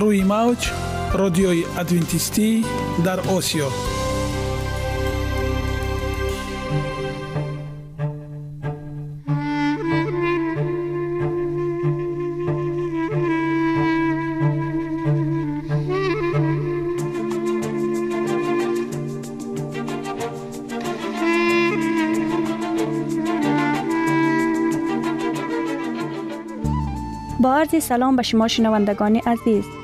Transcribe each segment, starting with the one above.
روی موج رادیوی ادوینتیستی در آسیا. با عرض سلام به شما شنوندگان عزیز.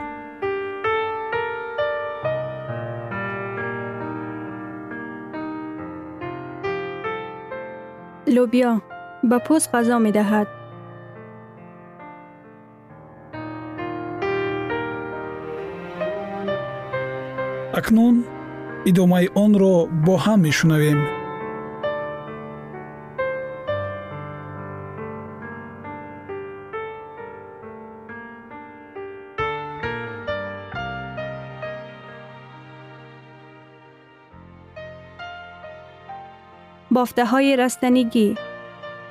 لوبیا به پوست غذا می دهد. اکنون ادامه اون رو با هم می شنویم. بافته های رستنگی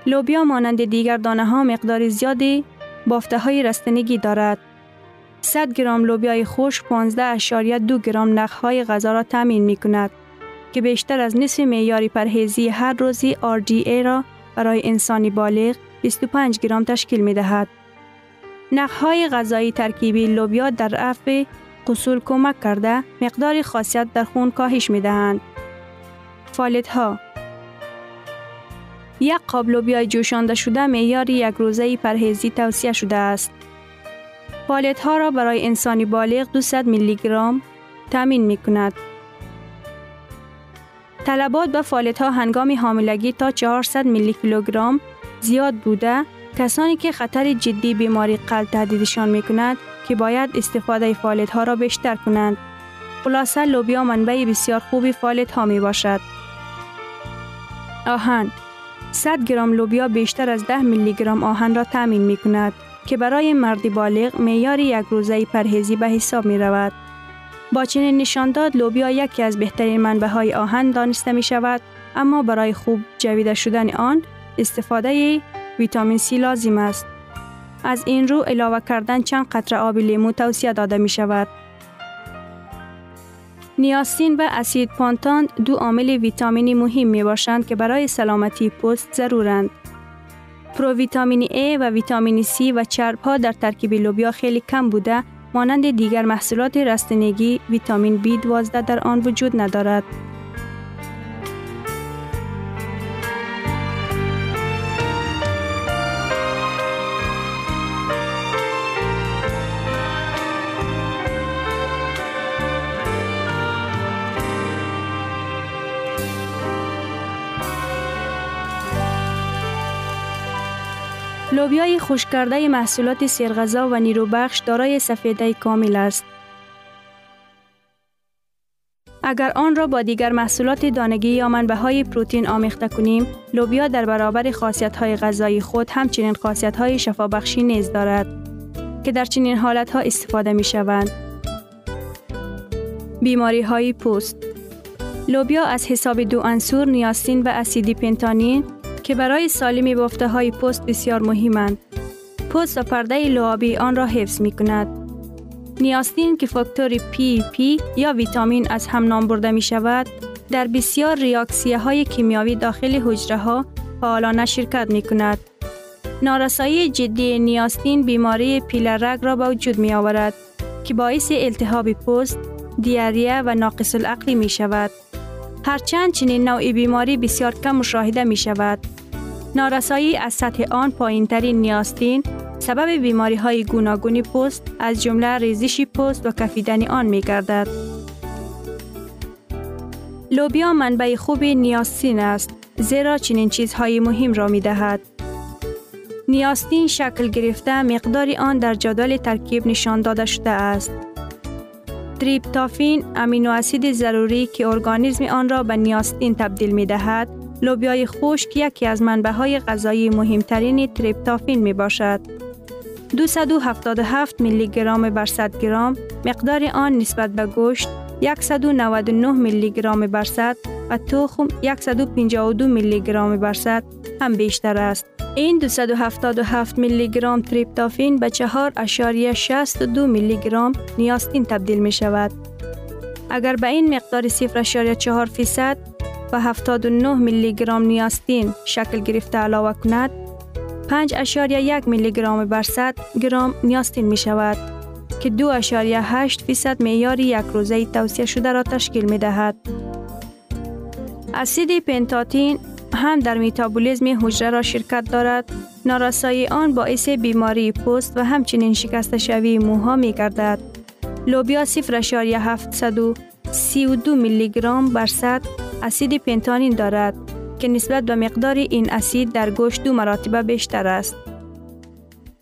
لوبیا مانند دیگر دانه ها مقدار زیادی بافته های رستنگی دارد. 100 گرم لوبیای خوش 15.2 گرم نخ های غذا را تامین می کند که بیشتر از نصف معیاری پرهیزی هر روزی RDA را برای انسانی بالغ 25 گرم تشکیل می دهد. نخ های غذایی ترکیبی لوبیا در رفع قصول کمک کرده مقدار خاصیت در خون کاهش می دهند. فالت ها یک قاب لوبیا جوشانده شده معیار یک روزه پرهیزی توصیه شده است. فالت ها را برای انسانی بالغ 200 میلی گرم تامین می کند. طلبات به فالت ها هنگام حاملگی تا 400 میلی کیلوگرم زیاد بوده کسانی که خطر جدی بیماری قلب تهدیدشان می کند که باید استفاده فالت ها را بیشتر کنند. خلاصه لوبیا منبع بسیار خوبی فالت ها می باشد. آهن 100 گرم لوبیا بیشتر از 10 میلی گرم آهن را تامین می کند که برای مرد بالغ معیار یک روزه پرهیزی به حساب می رود. با چنین نشانداد لوبیا یکی از بهترین منبع های آهن دانسته می شود اما برای خوب جویده شدن آن استفاده ویتامین C لازم است. از این رو علاوه کردن چند قطره آب لیمو توصیه داده می شود. نیاستین و اسید پانتان دو عامل ویتامینی مهم می باشند که برای سلامتی پوست ضرورند. پروویتامین A و ویتامین C و چرب ها در ترکیب لوبیا خیلی کم بوده مانند دیگر محصولات رستنگی ویتامین B12 در آن وجود ندارد. لوبیای خوش کرده محصولات سرغذا و نیروبخش دارای سفیده کامل است. اگر آن را با دیگر محصولات دانگی یا منبع های پروتئین آمیخته کنیم، لوبیا در برابر خاصیت های غذایی خود همچنین خاصیت های شفابخشی نیز دارد که در چنین حالت ها استفاده می شوند. بیماری های پوست لوبیا از حساب دو انصور نیاستین و اسیدی پنتانین که برای سالمی بافته های پوست بسیار مهمند. پوست و پرده لعابی آن را حفظ می کند. نیاسین که فاکتور PP یا ویتامین از هم نام برده می شود در بسیار ریاکسیه های کیمیاوی داخل حجره ها فعالانه شرکت می کند. نارسایی جدی نیاسین بیماری پیلاگرا را به وجود می آورد که باعث التهاب پوست، دیاریه و ناقص العقلی می شود. هرچند چنین نوع بیماری بسیار کم مشاهده می شود. نارسایی از سطح آن پایین ترین نیاستین سبب بیماری های گوناگونی پوست از جمله ریزش پوست و کفیدن آن می گردد. لوبیا منبع خوب نیاستین است زیرا چنین چیزهای مهم را می دهد. نیاستین شکل گرفته مقدار آن در جدول ترکیب نشان داده شده است. تریپتافین امینو اسید ضروری که ارگانیسم آن را به نیاستین تبدیل می دهد لوبیای خشک یکی از منبع های غذایی مهمترین تریپتافین می باشد. 277 میلی گرم بر 100 گرم مقدار آن نسبت به گوشت 199 میلی گرم بر 100 و تخم 152 میلی گرم بر 100 هم بیشتر است. این 277 میلی گرم تریپتافین به 4.62 میلی گرم نیاستین تبدیل می شود. اگر به این مقدار 0.4 فیصد و 79 میلی گرم نیاستین شکل گرفته علاوه کند 5.1 میلی گرم بر 100 گرم نیاستین می شود که 2.8 فیصد معیار یک روزه توصیه شده را تشکیل می دهد. اسید پنتاتین هم در میتابولیزم حجره را شرکت دارد نارسایی آن باعث بیماری پوست و همچنین شکست شوی موها می گردد. لوبیا 0.732 میلی گرم بر 100 اسید پنتانین دارد که نسبت به مقدار این اسید در گوشت دو مراتبه بیشتر است.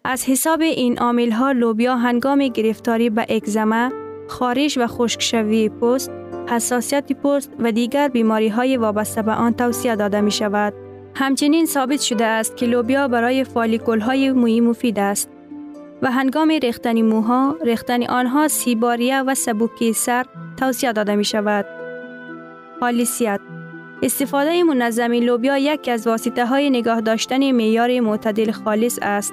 از حساب این عامل ها لوبیا هنگام گرفتاری به اکزما، خارش و خشکشوی پوست، حساسیت پوست و دیگر بیماری های وابسته به آن توصیه داده می شود. همچنین ثابت شده است که لوبیا برای فالیکول های موی مفید است و هنگام ریختن موها، ریختن آنها سیباریه و سبوکی سر توصیه داده می شود. خالصیت استفاده منظم لوبیا یکی از واسطه های نگاه داشتن معیار معتدل خالص است.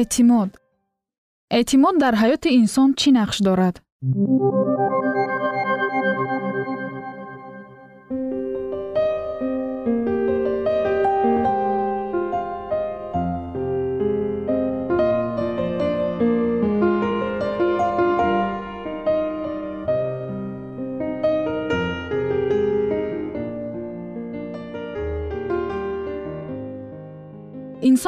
Эътимод. Эътимод дар ҳаёти инсон чӣ нақш дорад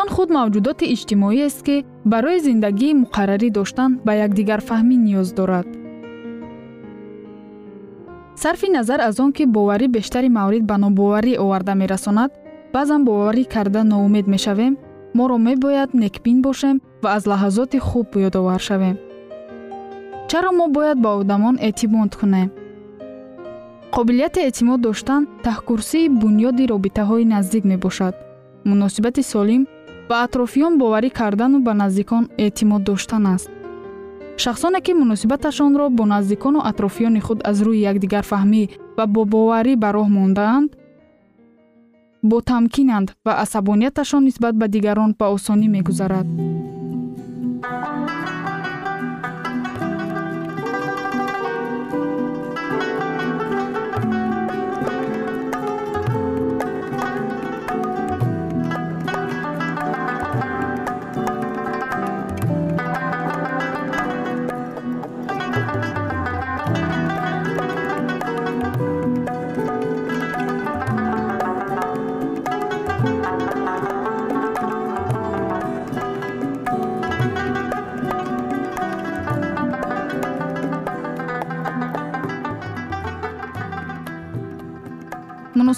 инсон худ мавҷудоти иҷтимоиест ки барои зиндагии муқаррарӣ доштан ба якдигарфаҳмӣ ниёз дорад. Сарфи назар аз он ки боварӣ бештари маврид ба нобоварӣ оварда мерасонад баъзан боварӣ карда ноумед мешавем моро мебояд некбин бошем ва аз лаҳазоти хуб ёдовар шавем. Чаро мо бояд ба одамон эътимод кунем? Қобилияти эътимод доштан таҳкурсии бунёди робитаҳои наздик мебошад. Муносибати солим ба атрофиён боварӣ кардану ба наздикон эътимод доштан аст. Шахсоне ки муносибаташонро бо наздикону атрофиёни худ аз рӯи якдигарфаҳмӣ ва бо боварӣ ба роҳ мондаанд бо тамкинанд ва асабонияташон нисбат ба дигарон ба осонӣ мегузарад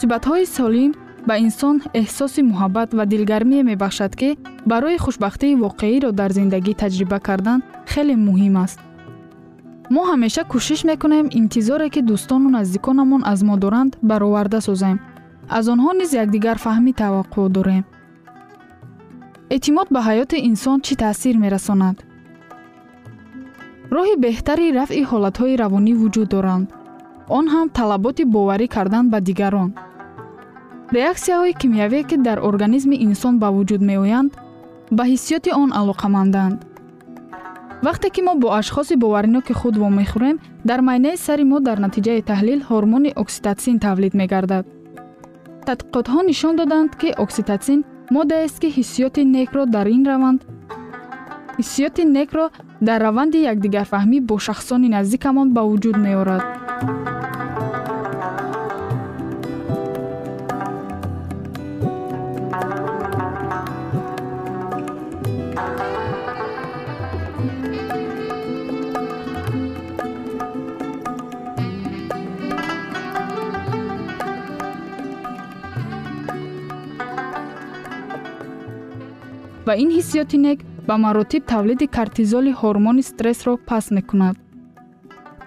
муносибатҳои солим ба инсон эҳсоси муҳаббат ва дилгармие мебахшад ки барои хушбахтии воқеиро дар зиндагӣ таҷриба кардан хеле муҳим аст. Мо ҳамеша кӯшиш мекунем интизоре ки дӯстону наздиконамон аз мо доранд бароварда созем. Аз онҳо низ якдигар фаҳмӣ таваққӯъ дорем. Эътимод ба ҳаёти инсон чӣ таъсир мерасонад? Роҳи беҳтари рафъи ҳолатҳои равонӣ вуҷуд доранд. Он ҳам талаботи боварӣ кардан ба дигарон реаксияҳои кимиявие ки дар организми инсон ба вуҷуд меоянд ба ҳиссиёти он алоқаманданд вақте ки мо бо ашхоси бовариноки худ вомехӯрем дар майнаи сари мо дар натиҷаи таҳлил ҳормони окситатсин тавлид мегардад. Тадқиқотҳо нишон доданд ки окситатсин моддаест ки ҳиссиёти некро дар ин раванд ҳиссиёти некро дар раванди якдигарфаҳмӣ бо шахсони наздикамон ба вуҷуд меорад ва ин ҳиссиёти нек ба маротиб тавлиди кортизоли ҳормони стрессро паст мекунад.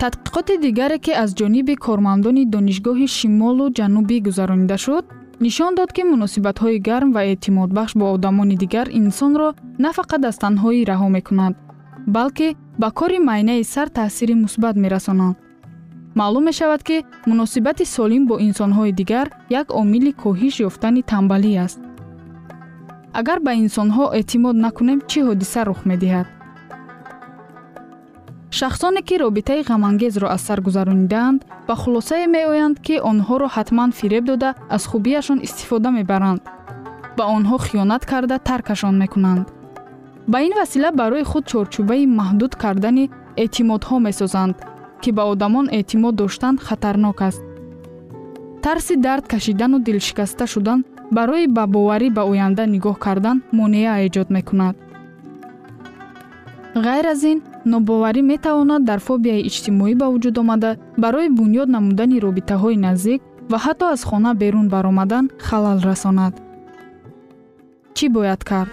Тадқиқоти дигаре ки аз ҷониби кормандони донишгоҳи шимолу ҷанубӣ гузаронида шуд нишон дод ки муносибатҳои гарм ва эътимодбахш бо одамони дигар инсонро на фақат аз танҳоӣ раҳо мекунад балки ба кори майнаи сар таъсири мусбат мерасонанд маълум мешавад ки муносибати солим бо инсонҳои дигар як омили коҳиш ёфтани танбалӣ аст агар ба инсонҳо эътимод накунем чӣ ҳодиса рух медиҳад? Шахсоне ки робитаи ғамангезро аз сар гузаронидаанд ба хулосае меоянд ки онҳоро ҳатман фиреб дода аз хубияшон истифода мебаранд. Ба онҳо хиёнат карда таркашон мекунанд. Ба ин васила барои худ чорчӯбаи маҳдуд кардани эътимодҳо месозанд ки ба одамон эътимод доштан хатарнок аст. Тарси дард кашидану дилшикаста шудан барои ба боварӣ ба оянда нигоҳ кардан монеа эҷод мекунад. Ғайр аз ин нобоварӣ метавонад дар фобияи иҷтимоӣ ба вуҷуд омада барои бунёд намудани робитаҳои наздик ва ҳатто аз хона берун баромадан халал расонад. Чӣ бояд кард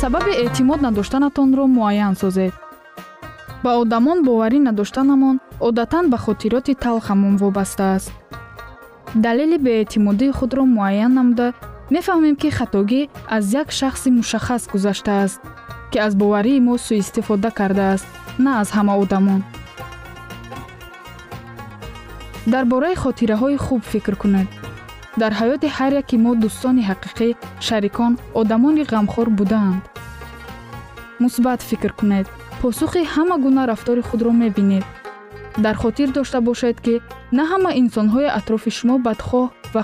сабаби эътимод надоштанатонро муайян созед. Ба одамон боварӣ надоштанамон одатан ба хотироти талхамон вобаста аст. Далели беэътимодии худро муайян намуда мефаҳмем ки хатогӣ аз як шахси мушаххас гузаштааст ки аз боварии мо сӯистифода кардааст на аз ҳама одамон. Дар бораи хотираҳои хуб фикр кунед дар ҳаёти ҳар яки мо дӯстони ҳақиқӣ шарикон одамони ғамхор будаанд мусбат фикр кунед. Посухи ҳама гуна рафтори худро мебинед. Дар хотир дошта бошед ки на ҳама инсонҳои атрофи шумо бадхоҳ ва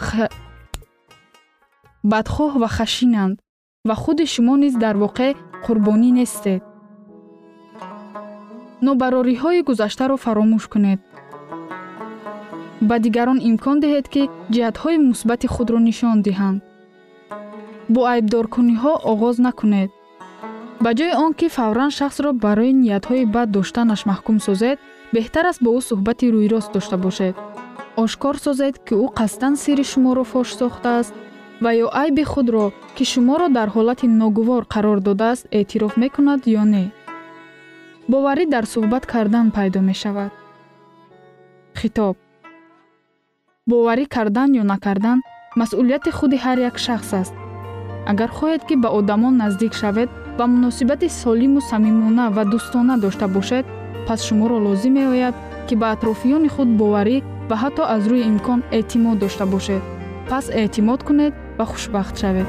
бадхоҳ ва хашинанд ва худи шумо низ дар воқеъ қурбонӣ нестед. Нобарориҳои гузаштаро фаромӯш кунед ба дигарон имкон диҳед ки ҷиҳатҳои мусбати худро нишон диҳанд. Бо айбдоркуниҳо оғоз накунед. Ба ҷои он ки фавран шахсро барои ниятҳои бад доштанаш маҳкум созед беҳтар аст бо ӯ суҳбати рӯйрост дошта бошед. Ошкор созед ки ӯ қасдан сирри шуморо фош сохтааст ва ё айби худро ки шуморо дар ҳолати ногувор қарор додааст эътироф мекунад ё не. Боварӣ дар суҳбат кардан пайдо мешавад. Хитоб боварӣ кардан ё накардан масъулияти худи ҳар як шахс аст. Агар хоҳед ки ба одамон наздик шавед ва муносибати солиму самимона ва дӯстона дошта бошед пас шуморо лозим меояд ки ба атрофиёни худ боварӣ ва ҳатто аз рӯи имкон эътимод дошта бошед. Пас эътимод кунед ва хушбахт шавед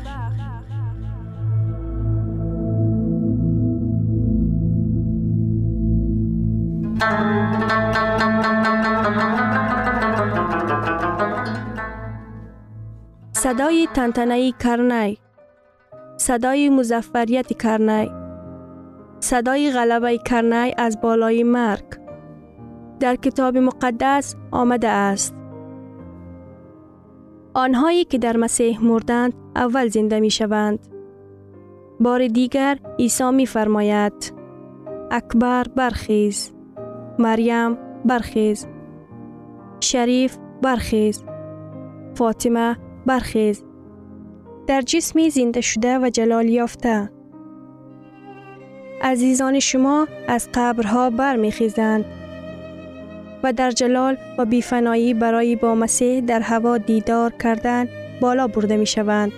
صدای تنتنهی کرنی صدای مزفریت کرنی صدای غلبه کرنی از بالای مرگ. در کتاب مقدس آمده است. آنهایی که در مسیح مردند اول زنده می شوند بار دیگر عیسی می فرماید اکبر برخیز. مریم برخیز. شریف برخیز. فاطمه برخیز. در جسمی زنده شده و جلال یافته. عزیزان شما از قبرها برمیخیزند و در جلال و بیفنایی برای با مسیح در هوا دیدار کردن بالا برده می شوند.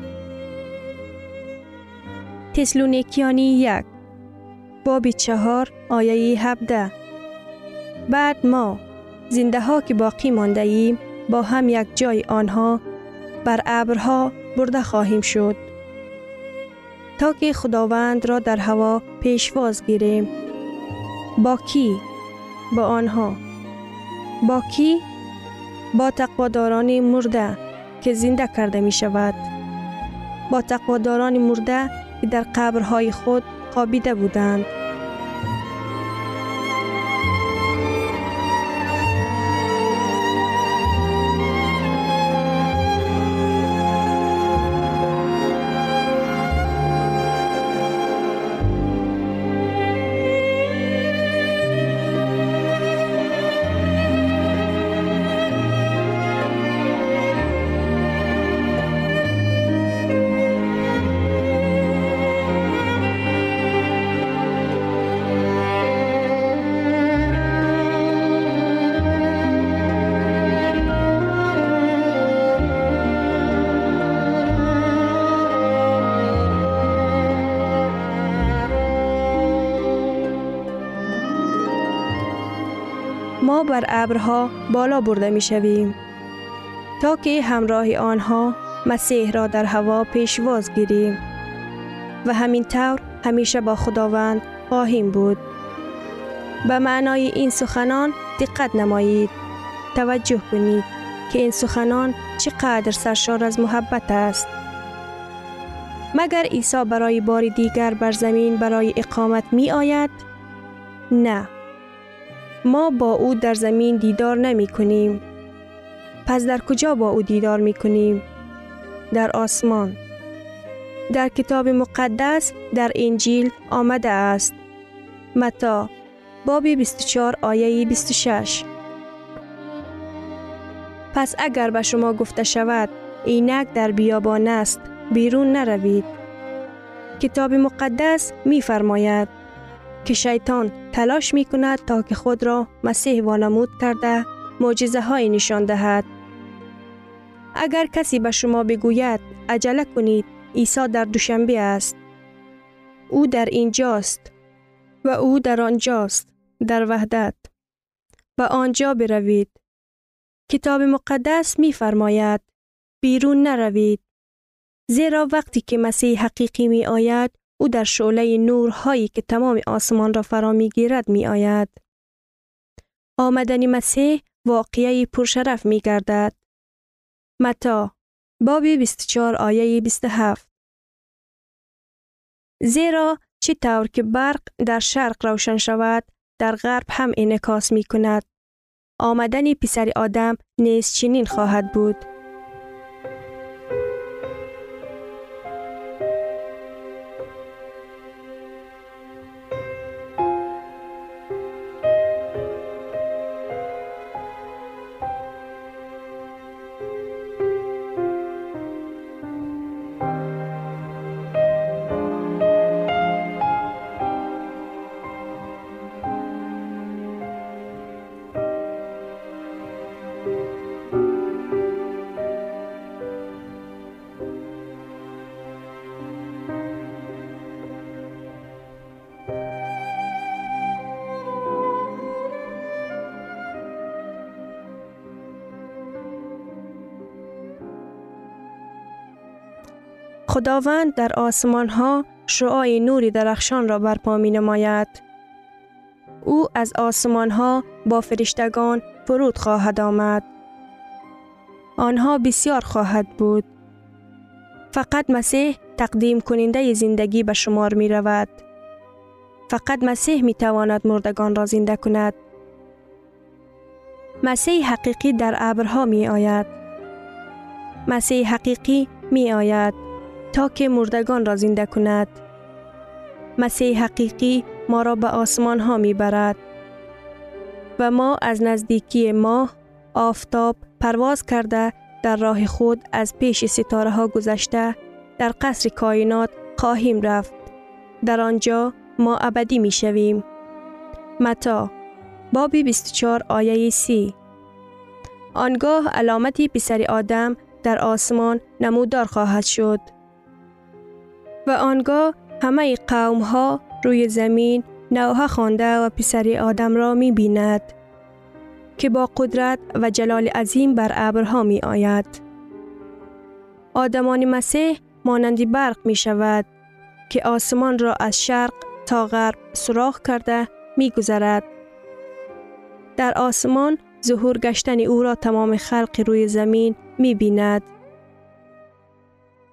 تسلونیکیانی یک باب چهار آیه هفده. بعد ما زنده ها که باقی مانده ایم با هم یک جای آنها بر ابرها برده خواهیم شد. تا که خداوند را در هوا پیشواز گیریم. با کی؟ با آنها. با کی؟ با تقواداران مرده که زنده کرده می شود با تقواداران مرده که در قبرهای خود خوابیده بودند. بر ابرها بالا برده می شویم. تا که همراه آنها مسیح را در هوا پیشواز گیریم. و همین طور همیشه با خداوند خواهیم بود. به معنای این سخنان دقت نمایید. توجه کنید که این سخنان چقدر سرشار از محبت است. مگر عیسی برای بار دیگر بر زمین برای اقامت می آید؟ نه. ما با او در زمین دیدار نمی کنیم. پس در کجا با او دیدار می کنیم؟ در آسمان. در کتاب مقدس در انجیل آمده است. متا باب 24 آیه 26 پس اگر به شما گفته شود اینک در بیابان است بیرون نروید. کتاب مقدس می فرماید که شیطان تلاش می کند تا که خود را مسیح وانمود کرده معجزه های نشان دهد. اگر کسی به شما بگوید عجله کنید عیسی در دوشنبه است. او در اینجاست و او در آنجاست در وحدت و آنجا بروید. کتاب مقدس می فرماید بیرون نروید. زیرا وقتی که مسیح حقیقی می آید او در شعله نورهایی که تمام آسمان را فرا می گیرد می آید. آمدن مسیح واقعی پرشرف می گردد. متا باب 24 آیه 27 زیرا چه طور که برق در شرق روشن شود در غرب هم انکاس می کند. آمدن پسر آدم نیز چنین خواهد بود. خداوند در آسمان ها شعای نوری درخشان را برپا می نماید. او از آسمان ها با فرشتگان فرود خواهد آمد. آنها بسیار خواهد بود. فقط مسیح تقدیم کننده زندگی به شمار می رود. فقط مسیح می تواند مردگان را زنده کند. مسیح حقیقی در ابرها می آید. مسیح حقیقی می آید. تا که مردگان را زنده کند. مسیح حقیقی ما را به آسمان ها می برد و ما از نزدیکی ماه آفتاب پرواز کرده در راه خود از پیش ستاره ها گذشته در قصر کائنات خواهیم رفت. در آنجا ما ابدی می شویم. متا باب 24 آیه سی آنگاه علامتی پسر آدم در آسمان نمودار خواهد شد. و آنگاه همه قوم ها روی زمین نوها خوانده و پسر آدم را می بیند. که با قدرت و جلال عظیم بر ابرها می آید. آدمان مسیح مانندی برق می شود که آسمان را از شرق تا غرب سراخ کرده می گذرد. در آسمان ظهور گشتن او را تمام خلق روی زمین می بیند.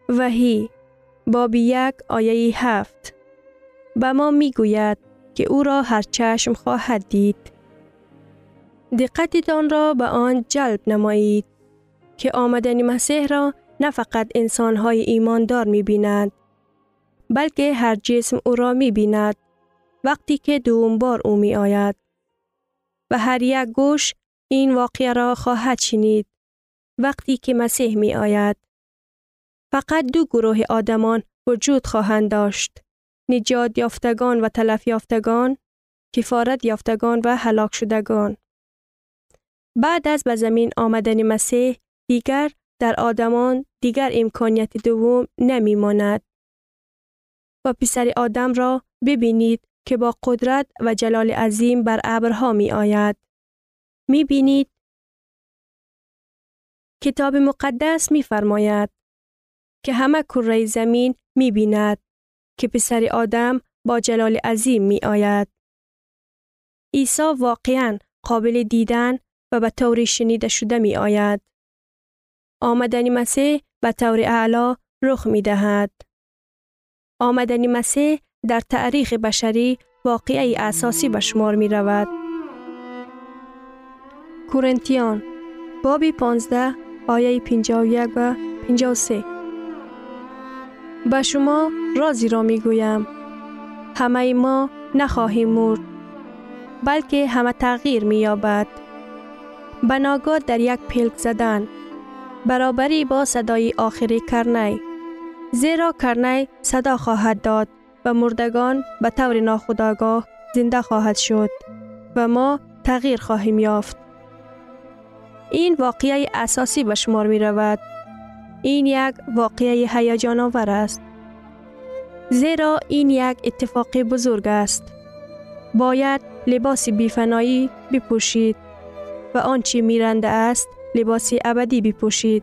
وحی باب یک آیه هفت به ما می گوید که او را هر چشم خواهد دید. دقتتان را به آن جلب نمایید که آمدن مسیح را نه فقط انسانهای ایماندار می بیند بلکه هر جسم او را می بیند وقتی که دوم بار او می آید. و هر یک گوش این واقعه را خواهد شنید وقتی که مسیح می آید. فقط دو گروه آدمان وجود خواهند داشت. نجات یافتگان و تلف یافتگان، کفارت یافتگان و هلاک شدگان. بعد از به زمین آمدن مسیح دیگر در آدمان دیگر امکانیت دوم نمی ماند. و پسر آدم را ببینید که با قدرت و جلال عظیم بر ابرها می آید. می بینید کتاب مقدس می فرماید که همه کره زمین می بیند که پسر آدم با جلال عظیم می آید. عیسی واقعا قابل دیدن و به طور شنیده شده می آید. آمدن مسیح به طور اعلا رخ می دهد. آمدن مسیح در تاریخ بشری واقعی اساسی به شمار می رود. کورنتیان بابی 15 آیه 51 و 53 به شما رازی را می گویم. همه ما نخواهیم مرد بلکه همه تغییر می یابد. بناگاه در یک پلک زدن برابری با صدای آخری کرنی زیرا کرنی صدا خواهد داد و مردگان به طور ناخودآگاه زنده خواهد شد و ما تغییر خواهیم یافت. این واقعه اساسی به شمار می رود. این یک واقعه هیجان آور است. زیرا این یک اتفاق بزرگ است. باید لباس بیفنایی بپوشید و آنچه میرنده است لباس ابدی بپوشید.